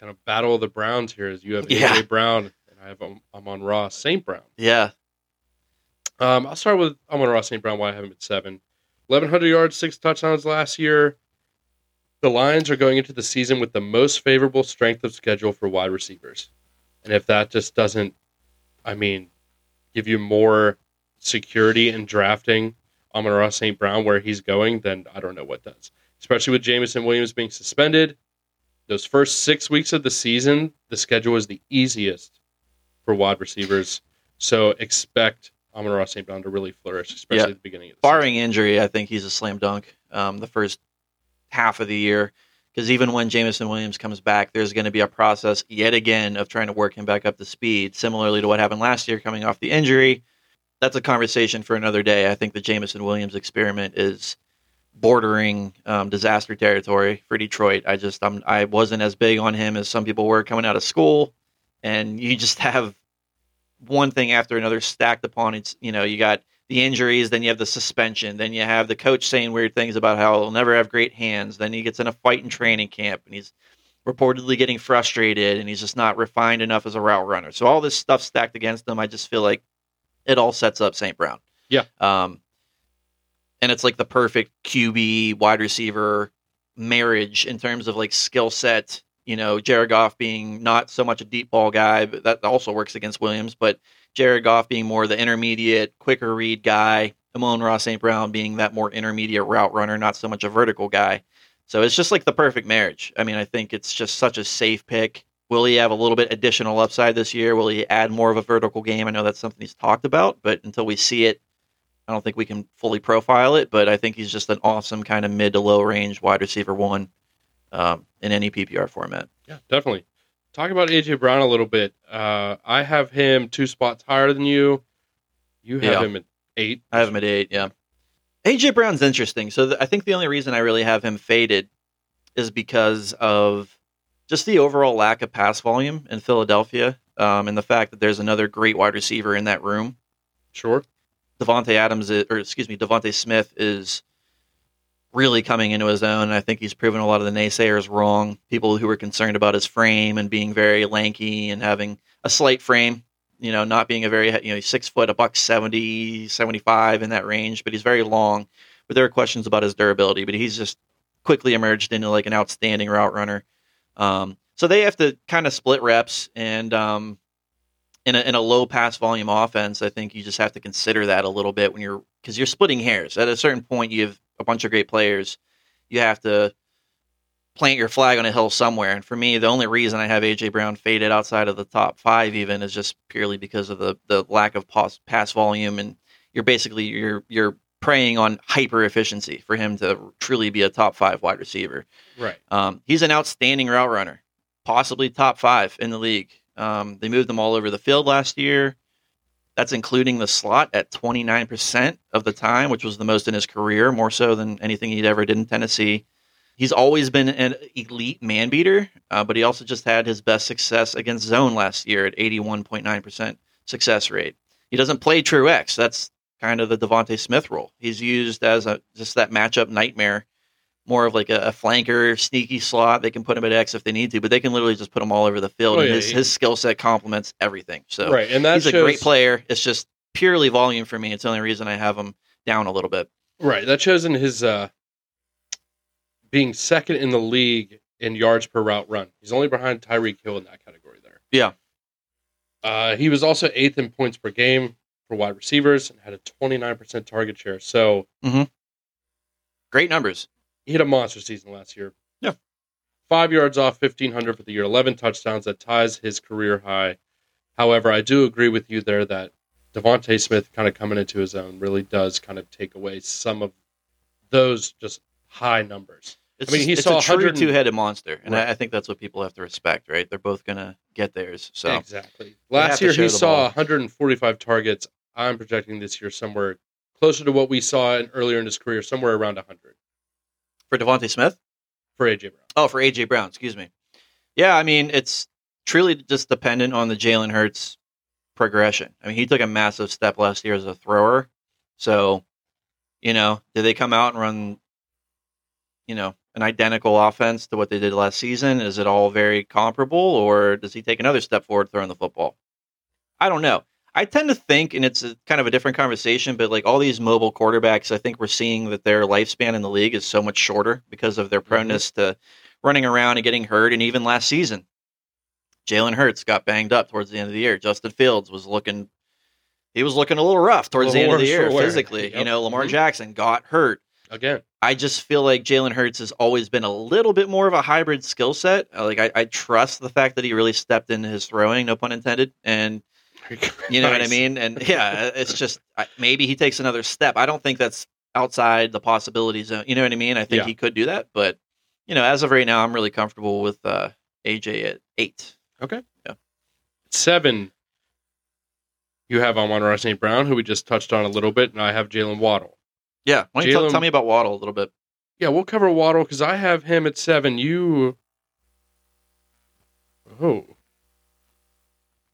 kind of battle of the Browns here is you have Yeah. Brown and I have um, Amon-Ra St. Brown. yeah, Um, I'll start with Amon-Ra St. Brown. Why I have him at seven. 1,100 yards, six touchdowns last year. The Lions are going into the season with the most favorable strength of schedule for wide receivers. And if that just doesn't, I mean, give you more security in drafting Amon-Ra St. Brown where he's going, then I don't know what does. Especially with Jameson Williams being suspended. Those first six weeks of the season, the schedule is the easiest for wide receivers. So expect Amon-Ra St. Brown to really flourish, especially at the beginning of the season. barring injury, I think he's a slam dunk. Um, the first half of the year, because even when Jameson Williams comes back, there's going to be a process yet again of trying to work him back up to speed, similarly to what happened last year coming off the injury. That's a conversation for another day. I think the Jameson Williams experiment is bordering um, disaster territory for Detroit. I just I'm, I wasn't as big on him as some people were coming out of school, and you just have one thing after another stacked upon it. You know, you got the injuries, then you have the suspension, then you have the coach saying weird things about how he'll never have great hands. Then he gets in a fight in training camp, and he's reportedly getting frustrated, and he's just not refined enough as a route runner. So all this stuff stacked against him, I just feel like it all sets up St. Brown. Yeah. Um, and it's like the perfect QB wide receiver marriage in terms of like skill set. You know, Jared Goff being not so much a deep ball guy, but that also works against Williams. But Jared Goff being more the intermediate, quicker read guy. Amon-Ra St. Brown being that more intermediate route runner, not so much a vertical guy. So it's just like the perfect marriage. I mean, I think it's just such a safe pick. Will he have a little bit additional upside this year? Will he add more of a vertical game? I know that's something he's talked about, but until we see it, I don't think we can fully profile it. But I think he's just an awesome kind of mid to low range wide receiver one um, in any PPR format. Yeah, definitely. Talk about AJ Brown a little bit. Uh, I have him two spots higher than you. You have Yeah. him at eight. I have him at eight. Yeah, AJ Brown's interesting. So th- I think the only reason I really have him faded is because of just the overall lack of pass volume in Philadelphia, um, and the fact that there's another great wide receiver in that room. Sure. Davante Adams, is, or excuse me, DeVonta Smith is really coming into his own. I think he's proven a lot of the naysayers wrong. People who were concerned about his frame and being very lanky and having a slight frame, you know, not being a very, you know, six foot, a buck 70, 75 in that range, but he's very long. But there are questions about his durability, but he's just quickly emerged into like an outstanding route runner. Um, so they have to kind of split reps and, um, in a, in a low pass volume offense, I think you just have to consider that a little bit when you're because you're splitting hairs. At a certain point, you have a bunch of great players. You have to plant your flag on a hill somewhere. And for me, the only reason I have AJ Brown faded outside of the top five even is just purely because of the the lack of pass, pass volume, and you're basically you're you're preying on hyper efficiency for him to truly be a top five wide receiver. Right. Um, he's an outstanding route runner, possibly top five in the league. Um, they moved him all over the field last year. That's including the slot at 29% of the time, which was the most in his career, more so than anything he'd ever did in Tennessee. He's always been an elite man beater, uh, but he also just had his best success against zone last year at 81.9% success rate. He doesn't play true X. That's kind of the DeVonta Smith role. He's used as a just that matchup nightmare more of like a, a flanker, sneaky slot. They can put him at X if they need to, but they can literally just put him all over the field. Oh, and yeah, his he- his skill set complements everything. So right. And that he's shows, a great player. It's just purely volume for me. It's the only reason I have him down a little bit. Right. That shows in his uh, being second in the league in yards per route run. He's only behind Tyreek Hill in that category there. Yeah. Uh, he was also eighth in points per game for wide receivers and had a 29% target share. So Great numbers. He had a monster season last year. Yeah. Five yards off 1,500 for the year, 11 touchdowns. That ties his career high. However, I do agree with you there that DeVonta Smith kind of coming into his own really does kind of take away some of those just high numbers. It's, I mean, he it's saw a true two-headed monster, and Right. I, I think that's what people have to respect. Right? They're both gonna get theirs. So Exactly. Last year he saw ball. 145 targets. I'm projecting this year somewhere closer to what we saw in, earlier in his career, somewhere around 100 for DeVonta Smith. for AJ Brown. Oh, for AJ Brown, excuse me. Yeah, I mean, it's truly just dependent on the Jalen Hurts progression. I mean, he took a massive step last year as a thrower. So, you know, did they come out and run, you know, an identical offense to what they did last season? Is it all very comparable, or does he take another step forward throwing the football? I don't know. I tend to think, and it's a, kind of a different conversation, but like all these mobile quarterbacks, I think we're seeing that their lifespan in the league is so much shorter because of their proneness to running around and getting hurt. And even last season, Jalen Hurts got banged up towards the end of the year. Justin Fields was looking, he was looking a little rough towards the end of the year worse for wear. physically. You know, Lamar Mhm. Jackson got hurt. Again, I just feel like Jalen Hurts has always been a little bit more of a hybrid skill set. Like I, I trust the fact that he really stepped into his throwing, no pun intended, and you know what I mean? And yeah, it's just maybe he takes another step. I don't think that's outside the possibility zone. You know what I mean? I think Yeah. he could do that, but you know, as of right now, I'm really comfortable with uh, AJ at eight. Okay, yeah, Seven, you have Amon St. Brown, who we just touched on a little bit, and I have Jaylen Waddle. Yeah, why don't you tell, tell me about Waddle a little bit? Yeah, we'll cover Waddle because I have him at seven. You. Oh.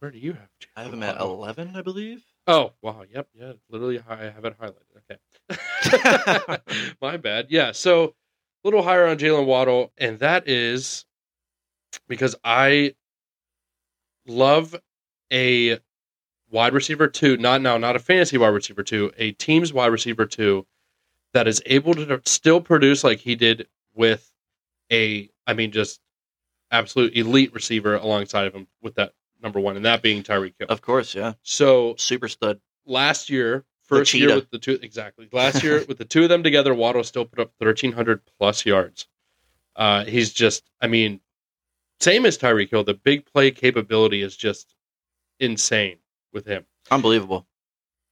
Where do you have? I have him at eleven, I believe. Oh, wow. Yep. Yeah. Literally, I have it highlighted. Okay. My bad. Yeah. So, a little higher on Jaylen Waddle. And that is because I love a wide receiver two, not now, not a fantasy wide receiver two, a team's wide receiver two that is able to still produce like he did with a, I mean, just absolute elite receiver alongside of him with that number one, and that being Tyreek Hill. Of course, yeah, So, super stud. last year, first year with the two exactly. Last year with the two of them together, Waddle still put up thirteen hundred plus yards. Uh, he's just, I mean, same as Tyreek Hill. The big play capability is just insane with him. Unbelievable.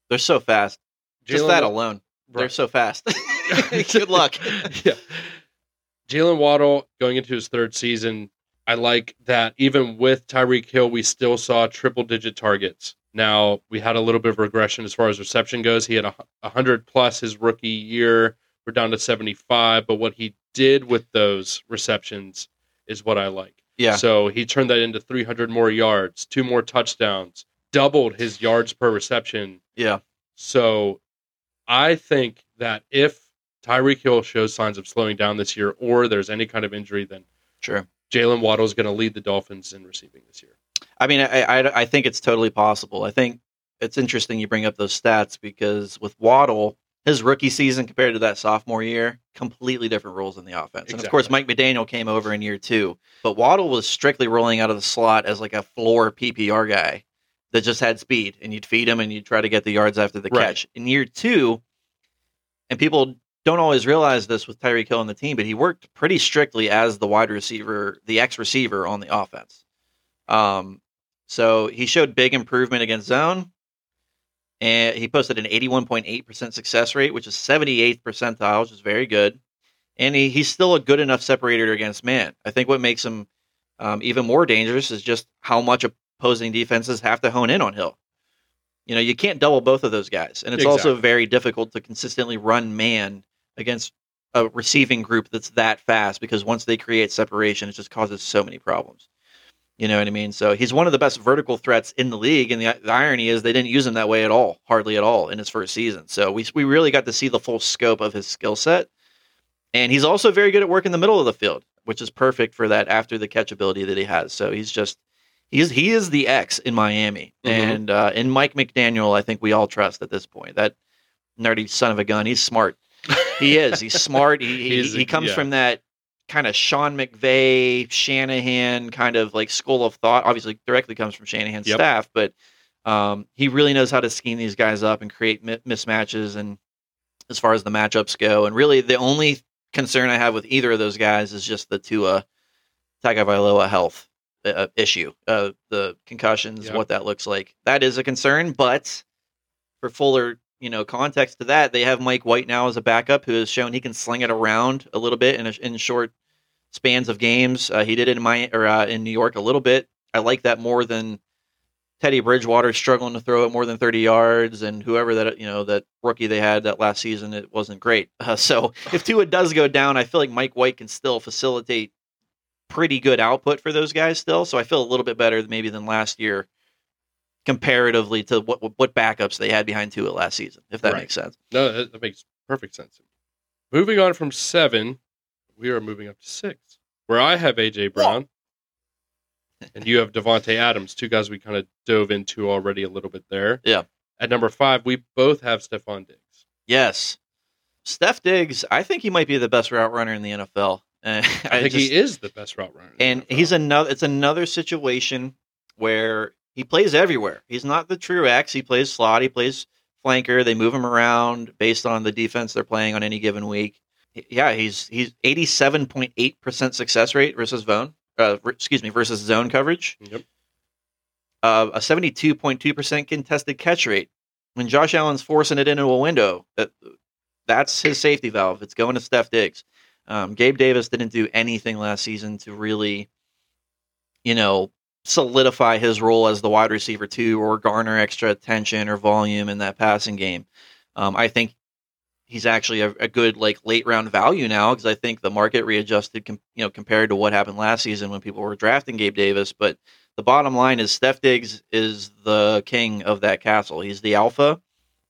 They're so fast. Just that alone. They're so fast. Good luck. yeah. Jaylen Waddle going into his third season. I like that even with Tyreek Hill, we still saw triple digit targets. Now we had a little bit of regression as far as reception goes. He had a, a hundred plus his rookie year. We're down to seventy five, but what he did with those receptions is what I like. Yeah. So he turned that into three hundred more yards, two more touchdowns, doubled his yards per reception. Yeah. So I think that if Tyreek Hill shows signs of slowing down this year or there's any kind of injury, then Sure. Jaylen Waddle is going to lead the Dolphins in receiving this year. I mean, I, I I think it's totally possible. I think it's interesting you bring up those stats because with Waddle, his rookie season compared to that sophomore year, completely different roles in the offense. And of course, Mike McDaniel came over in year two, but Waddle was strictly rolling out of the slot as like a floor PPR guy that just had speed, and you'd feed him and you'd try to get the yards after the Right. catch. In year two, and people don't always realize this with Tyreek Hill on the team, but he worked pretty strictly as the wide receiver, the X receiver on the offense. Um, so he showed big improvement against zone, and he posted an 81.8% success rate, which is 78th percentile, which is very good. And he, he's still a good enough separator against man. I think what makes him um, even more dangerous is just how much opposing defenses have to hone in on Hill. You know, you can't double both of those guys, and it's also very difficult to consistently run man against a receiving group that's that fast because once they create separation, it just causes so many problems. You know what I mean? So he's one of the best vertical threats in the league, and the, the irony is they didn't use him that way at all, hardly at all, in his first season. So we we really got to see the full scope of his skill set, and he's also very good at work in the middle of the field, which is perfect for that after the catch ability that he has. So he's just he's he is the X in Miami, Mhm. and uh, in Mike McDaniel, I think we all trust at this point that nerdy son of a gun. He's smart. He is. He's smart. He he, he comes yeah. from that kind of Sean McVay, Shanahan kind of like school of thought. Obviously, directly comes from Shanahan's Yep. staff, but um, he really knows how to scheme these guys up and create mi- mismatches. And as far as the matchups go, and really the only concern I have with either of those guys is just the Tua Tagovailoa health uh, issue, uh, the concussions, Yep. what that looks like. That is a concern, but for fuller you know context to that, they have Mike White now as a backup who has shown he can sling it around a little bit in a, in short spans of games. Uh, he did it in my or uh, in New York a little bit. I like that more than Teddy Bridgewater struggling to throw it more than 30 yards, and whoever that you know that rookie they had that last season it wasn't great. Uh, so if Tua does go down, I feel like Mike White can still facilitate pretty good output for those guys still. So I feel a little bit better maybe than last year comparatively to what what backups they had behind Tua last season, if that Right. makes sense. No, that, that makes perfect sense. Moving on from seven, we are moving up to six, where I have AJ Brown, and you have Davante Adams, two guys we kind of dove into already a little bit there. Yeah. At number five, we both have Stefon Diggs. Yes. Steph Diggs, I think he might be the best route runner in the NFL. Uh, I, think he is the best route runner. and he's another it's another situation where he plays everywhere. He's not the true X. He plays slot, he plays flanker. They move him around based on the defense they're playing on any given week. Yeah, he's he's 87.8% success rate versus zone. Uh, excuse me, versus zone coverage. Yep. Uh, a 72.2% contested catch rate. When Josh Allen's forcing it into a window, that that's his safety valve. It's going to Steph Diggs. Um, Gabe Davis didn't do anything last season to really, you know, solidify his role as the wide receiver two or garner extra attention or volume in that passing game. Um, I think he's actually a, a, good like late round value now because I think the market readjusted, com- you know, compared to what happened last season when people were drafting Gabe Davis. But the bottom line is Steph Diggs is the king of that castle. He's the alpha.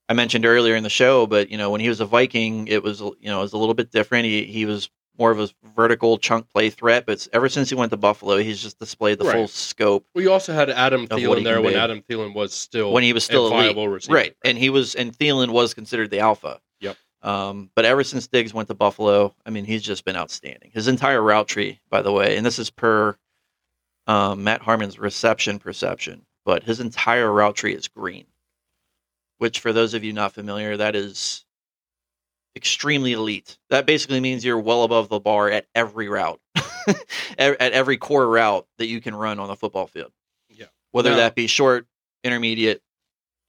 I mentioned earlier in the show, but you know when he was a Viking, it was you know it was a little bit different. He he was more of a vertical chunk play threat, but ever since he went to Buffalo, he's just displayed the Right. full scope We also had Adam Thielen there when be. Adam Thielen was still when he was still a viable receiver. right? And he was and Thielen was considered the alpha. Yep. Um, but ever since Diggs went to Buffalo, I mean, he's just been outstanding. His entire route tree, by the way, and this is per um, Matt Harmon's reception perception, but his entire route tree is green. Which, for those of you not familiar, that is extremely elite. That basically means you're well above the bar at every route, at every core route that you can run on the football field. Yeah. Whether Now- that be short, intermediate,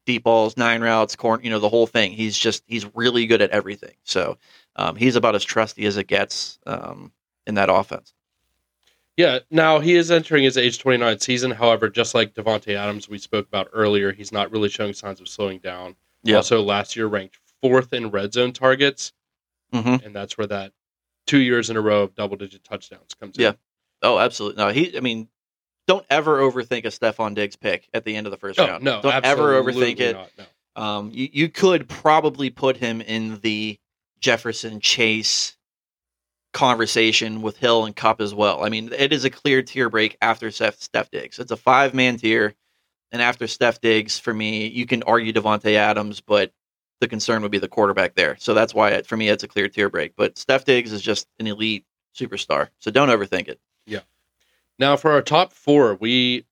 deep balls, nine routes, corn, you know, the whole thing. He's just he's really good at everything. So um, he's about as trusty as it gets um, in that offense. Yeah, now he is entering his age 29 season. However, just like Davante Adams we spoke about earlier, he's not really showing signs of slowing down. Yeah. Also, last year ranked fourth in red zone targets, hmm and that's where that two years in a row of double digit touchdowns comes in. Yeah. Oh, absolutely. No, he. I mean, don't ever overthink a Stefon Diggs pick at the end of the first Oh, round. no, don't ever overthink it. Not, no. Um, you, you could probably put him in the Jefferson Chase conversation with Hill and Kupp as well. I mean, it is a clear tier break after Steph, Steph Diggs. It's a five man tier, and after Steph Diggs, for me, you can argue Davante Adams, but the concern would be the quarterback there. So that's why, it, for me, it's a clear tier break. But Steph Diggs is just an elite superstar. So don't overthink it. Yeah. Now, for our top four, we,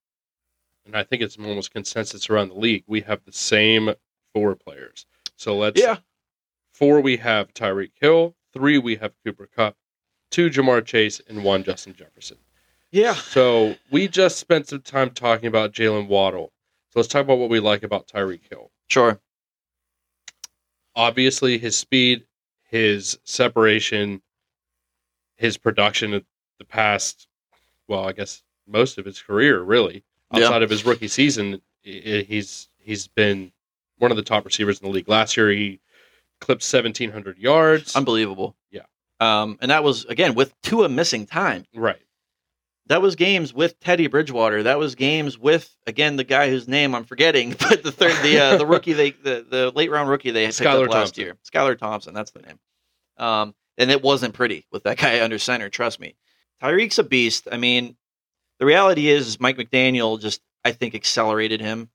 and I think it's almost consensus around the league, we have the same four players. So let's. Yeah. Four, we have Tyreek Hill. Three, we have Cooper Kupp. Two, Ja'Marr Chase. And one, Justin Jefferson. yeah, So we just spent some time talking about Jaylen Waddle. So let's talk about what we like about Tyreek Hill. sure. Obviously, his speed, his separation, his production of the past, well, I guess most of his career, really, Yeah. outside of his rookie season, he's he's been one of the top receivers in the league. Last year, he clipped seventeen hundred yards. Unbelievable. Yeah. Um, and that was again with Tua missing time. right. That was games with Teddy Bridgewater. That was games with again the guy whose name I'm forgetting, but the third the uh, the rookie they the, the late round rookie they picked Skylar up last Thompson. year, Skylar Thompson. That's the name. Um, and it wasn't pretty with that guy under center. Trust me, Tyreek's a beast. I mean, the reality is Mike McDaniel just I think accelerated him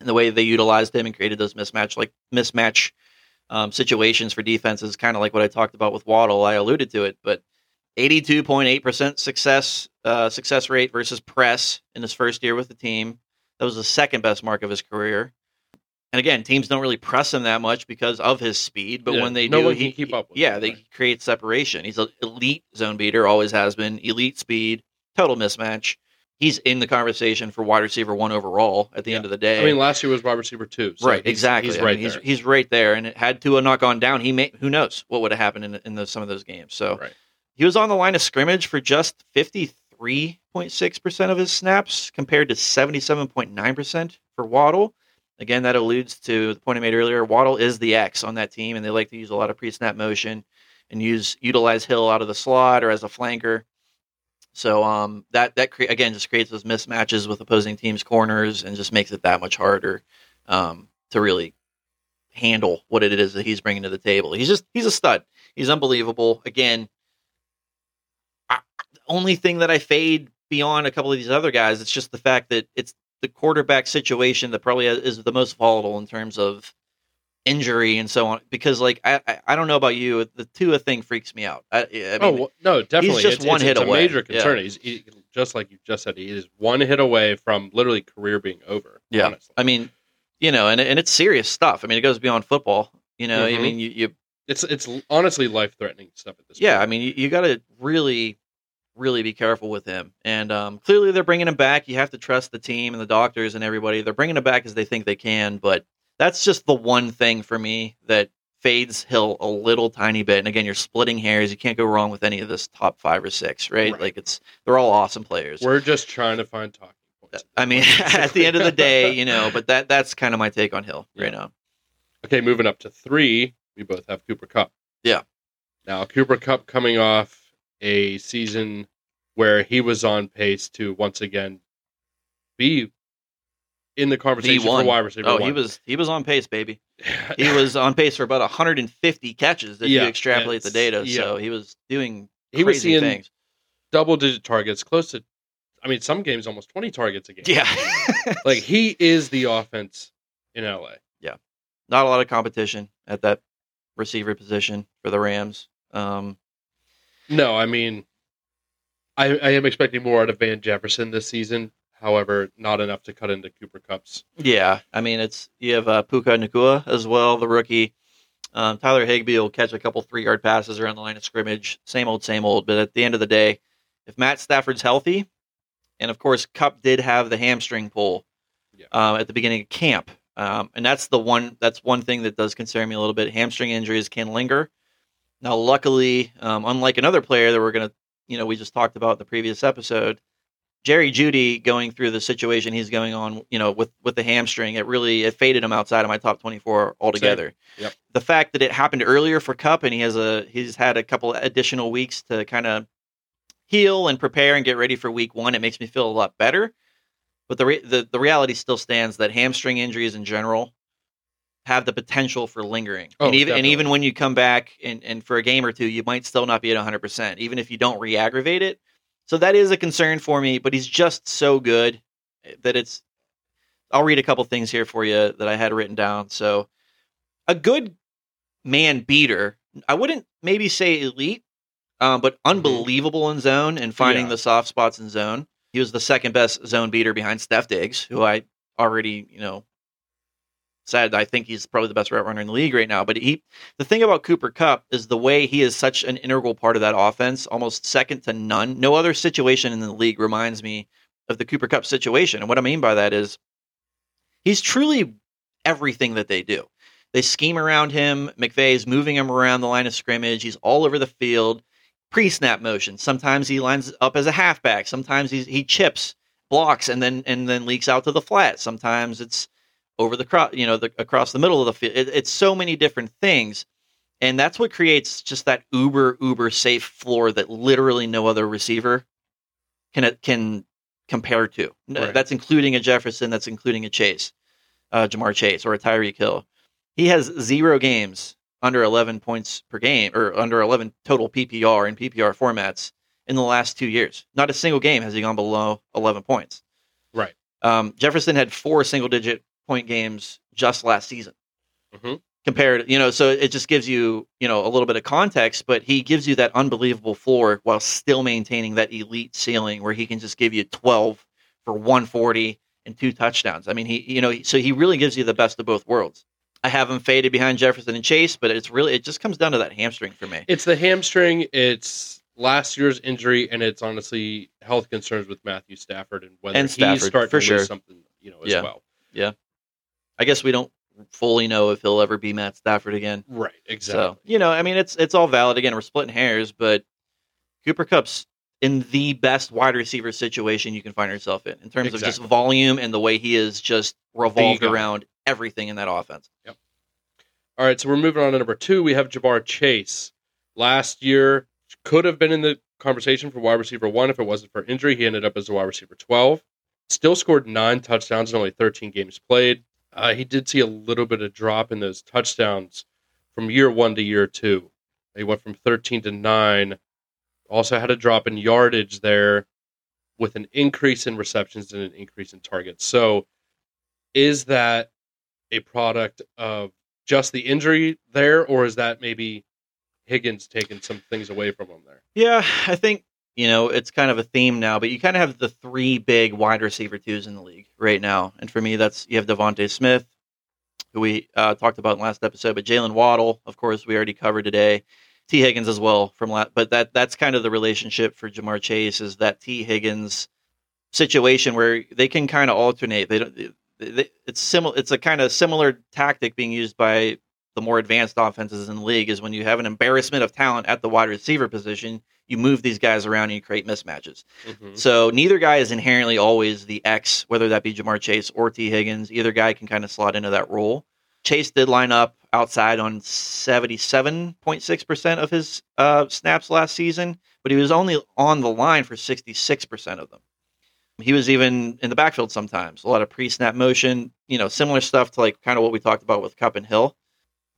in the way they utilized him and created those mismatch like mismatch um, situations for defenses, kind of like what I talked about with Waddle. I alluded to it, but 82.8% success uh, success rate versus press in his first year with the team. That was the second best mark of his career. And again, teams don't really press him that much because of his speed, but Yeah, when they no do, he keep up yeah, him, they create separation. He's an elite zone beater, always has been. Elite speed, total mismatch. He's in the conversation for wide receiver one overall at the end of the day. I mean, last year was wide receiver two. so right, he's- exactly. He's right mean, he's, there. he's right there, and it had Tua not gone down, he may who knows what would have happened in in those, some of those games. So Right. He was on the line of scrimmage for just fifty three point six percent of his snaps, compared to seventy seven point nine percent for Waddle. Again, that alludes to the point I made earlier. Waddle is the X on that team, and they like to use a lot of pre snap motion and use utilize Hill out of the slot or as a flanker. So um, that that cre- again just creates those mismatches with opposing teams' corners and just makes it that much harder um, to really handle what it is that he's bringing to the table. He's just he's a stud. He's unbelievable. Again, only thing that I fade beyond a couple of these other guys, it's just the fact that it's the quarterback situation that probably is the most volatile in terms of injury and so on. Because like I I, I don't know about you, the Tua thing freaks me out. I, I mean, oh no, definitely. he's just it's, one it's, hit it's away. a major Yeah. concern. He's he, just like you just said. He is one hit away from literally career being over. Yeah. honestly. I mean, you know, and and it's serious stuff. I mean, it goes beyond football. You know, I Mhm. mean, you, you it's it's honestly life threatening stuff at this. yeah, point. I mean, you, you got to really, really be careful with him. And um, clearly, they're bringing him back. You have to trust the team and the doctors and everybody. They're bringing him back as they think they can. But that's just the one thing for me that fades Hill a little tiny bit. And again, you're splitting hairs. You can't go wrong with any of this top five or six, right? Right. Like it's they're all awesome players. We're just trying to find talking points. I mean, at the end of the day, you know, but that that's kind of my take on Hill right now. Okay, moving up to three, we both have Cooper Kupp. Yeah. Now Cooper Kupp coming off a season where he was on pace to once again be in the conversation for wide receiver. Oh, he was he was on pace, baby. He was on pace for about 150 catches if Yeah, you extrapolate the data. yeah. So he was doing he was crazy seeing things. double digit targets, close to. I mean, some games almost twenty targets a game. Yeah. like he is the offense in LA. Yeah. Not a lot of competition at that receiver position for the Rams. Um, No, I mean, I, I am expecting more out of Van Jefferson this season. However, not enough to cut into Cooper Kupp's. yeah, I mean it's you have uh, Puka Nacua as well, the rookie. Um, Tyler Higbee will catch a couple three yard passes around the line of scrimmage. Same old, same old. But at the end of the day, if Matt Stafford's healthy, and of course Kupp did have the hamstring pull Yeah. um, at the beginning of camp, um, and that's the one that's one thing that does concern me a little bit. Hamstring injuries can linger. Now, luckily, um, unlike another player that we're gonna, you know, we just talked about the previous episode, Jerry Jeudy going through the situation he's going on, you know, with with the hamstring, it really it faded him outside of my top twenty four altogether. Yep. The fact that it happened earlier for Kupp and he has a he's had a couple additional weeks to kind of heal and prepare and get ready for week one, it makes me feel a lot better. But the re- the the reality still stands that hamstring injuries in general have the potential for lingering. Oh, and even and even when you come back and, and for a game or two, you might still not be at 100%, even if you don't re-aggravate it. So that is a concern for me, but he's just so good that it's I'll read a couple things here for you that I had written down. So a good man beater, I wouldn't maybe say elite, um, but unbelievable in zone and finding Yeah. the soft spots in zone. He was the second best zone beater behind Steph Diggs, who I already, you know, said I think he's probably the best route runner in the league right now. But he, the thing about Cooper Kupp is the way he is such an integral part of that offense, almost second to none. No other situation in the league reminds me of the Cooper Kupp situation. And what I mean by that is he's truly everything that they do. They scheme around him. McVay is moving him around the line of scrimmage. He's all over the field. Pre-snap motion. Sometimes he lines up as a halfback. Sometimes he's, he chips, blocks, and then and then leaks out to the flat. Sometimes it's over the cross, you know, the, across the middle of the field. It, it's so many different things, and that's what creates just that uber uber safe floor that literally no other receiver can can compare to. Right. That's including a Jefferson. That's including a Chase, uh, Ja'Marr Chase, or a Tyreek Hill. He has zero games under 11 points per game, or under 11 total PPR and PPR formats in the last two years. Not a single game has he gone below 11 points. Right. Um, Jefferson had four single digit point games just last season. Mhm. Compared, you know, so it just gives you, you know, a little bit of context, but he gives you that unbelievable floor while still maintaining that elite ceiling where he can just give you 12 for 140 and two touchdowns. I mean, he, you know, so he really gives you the best of both worlds. I have him faded behind Jefferson and Chase, but it's really, it just comes down to that hamstring for me. It's the hamstring. It's last year's injury, and it's honestly health concerns with Matthew Stafford and whether And he's Stafford, starting for to sure. lose something, you know, as well. Yeah. well. I guess we don't fully know if he'll ever be Matt Stafford again. Right. Exactly. So you know, I mean, it's it's all valid. Again, we're splitting hairs, but Cooper Kupp's in the best wide receiver situation you can find yourself in, in terms of just volume and the way he is just revolved around everything in that offense. Yep. All right, so we're moving on to number two. We have Ja'Marr Chase. Last year could have been in the conversation for wide receiver one if it wasn't for injury. He ended up as a wide receiver 12. Still scored nine touchdowns in only 13 games played. Uh, he did see a little bit of drop in those touchdowns from year one to year two. He went from 13 to nine. Also had a drop in yardage there with an increase in receptions and an increase in targets. So is that a product of just the injury there, or is that maybe Higgins taking some things away from him there? Yeah, I think you know it's kind of a theme now, but you kind of have the three big wide receiver twos in the league right now, and for me, that's you have DeVonta Smith, who we uh, talked about in last episode, but Jaylen Waddle, of course, we already covered today. Tee Higgins as well from last, but that that's kind of the relationship for Ja'Marr Chase is that Tee Higgins situation where they can kind of alternate. They don't. They, they, it's similar. It's a kind of similar tactic being used by the more advanced offenses in the league is when you have an embarrassment of talent at the wide receiver position, you move these guys around and you create mismatches. Mhm. So neither guy is inherently always the X, whether that be Ja'Marr Chase or Tee Higgins. Either guy can kind of slot into that role. Chase did line up outside on 77.6% of his uh, snaps last season, but he was only on the line for 66% of them. He was even in the backfield sometimes, a lot of pre snap motion, you know, similar stuff to like kind of what we talked about with Kupp and Hill.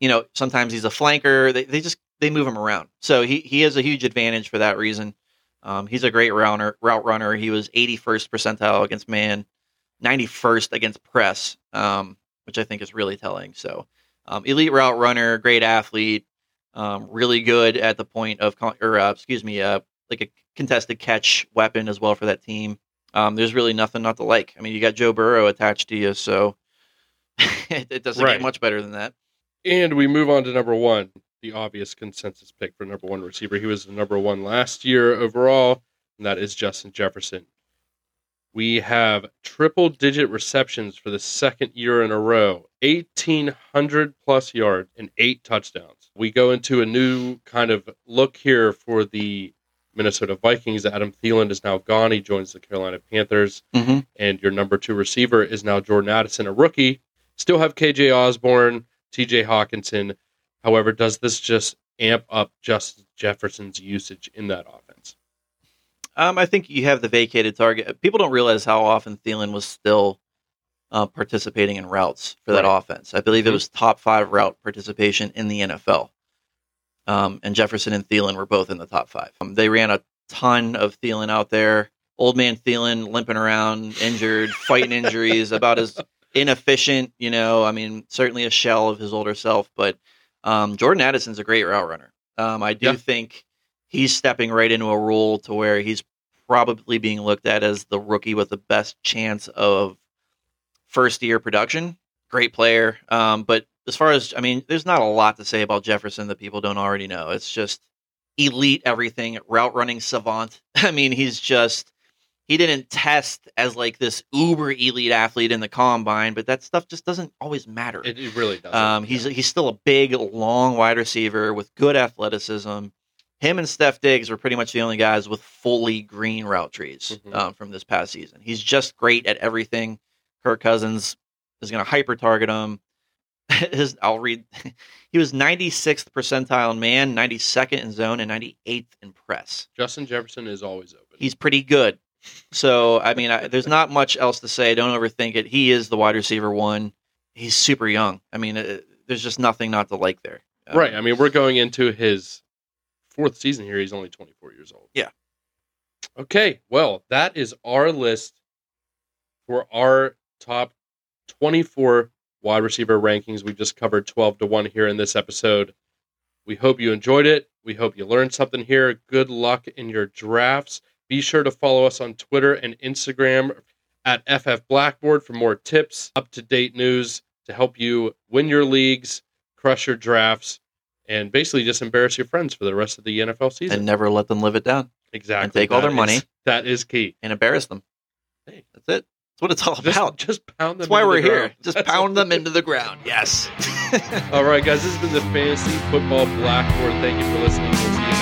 You know, sometimes he's a flanker. They, they just they move him around. So he, he has a huge advantage for that reason. Um, he's a great runner, route runner. He was 81st percentile against man, 91st against press, um, which I think is really telling. So, um, elite route runner, great athlete, um, really good at the point of, con- or uh, excuse me, uh, like a contested catch weapon as well for that team. Um, there's really nothing not to like. I mean, you got Joe Burrow attached to you, so it, it doesn't Right. get much better than that. And we move on to number one, the obvious consensus pick for number one receiver. He was the number one last year overall, and that is Justin Jefferson. We have triple digit receptions for the second year in a row, 1,800 plus yards and eight touchdowns. We go into a new kind of look here for the Minnesota Vikings. Adam Thielen is now gone. He joins the Carolina Panthers Mm-hmm. and your number two receiver is now Jordan Addison, a rookie. Still have KJ Osborn, TJ Hockenson. However, does this just amp up Justin Jefferson's usage in that offense? Um, I think you have the vacated target. People don't realize how often Thielen was still uh, participating in routes for that Right. offense. I believe it Mhm. was top five route participation in the NFL. Um, and Jefferson and Thielen were both in the top five. Um, they ran a ton of Thielen out there. Old man Thielen limping around, injured, fighting injuries, about as inefficient, you know. I mean, certainly a shell of his older self, but um, Jordan Addison's a great route runner. Um, I do Yeah. think he's stepping right into a role to where he's probably being looked at as the rookie with the best chance of first year production. Great player. Um, but as far as, I mean, there's not a lot to say about Jefferson that people don't already know. It's just elite everything, route running savant. I mean, he's just, he didn't test as like this uber elite athlete in the combine, but that stuff just doesn't always matter. It, it really does. Um, he's he's still a big, long wide receiver with good athleticism. Him and Steph Diggs were pretty much the only guys with fully green route trees Mhm. um, from this past season. He's just great at everything. Kirk Cousins is going to hyper target him. His, I'll read. He was 96th percentile in man, 92nd in zone, and 98th in press. Justin Jefferson is always open. He's pretty good. So I mean, I, there's not much else to say. Don't overthink it. He is the wide receiver one. He's super young. I mean, uh there's just nothing not to like there. Um, right. I mean, we're going into his fourth season here. He's only 24 years old. Yeah. Okay. Well, that is our list for our top 24 wide receiver rankings. We just covered 12 to 1 here in this episode. We hope you enjoyed it. We hope you learned something here. Good luck in your drafts. Be sure to follow us on Twitter and Instagram at FF Blackboard for more tips, up to date news to help you win your leagues, crush your drafts, and basically just embarrass your friends for the rest of the NFL season. and never let them live it down exactly. and take all That their money. is- that is key. and embarrass them. Hey. That's it. That's what it's all Just, about. just pound them. That's why into we're the here. ground. Just That's pound them into the ground. Yes. All right, guys. This has been the Fantasy Football Blackboard. Thank you for listening. We'll see you next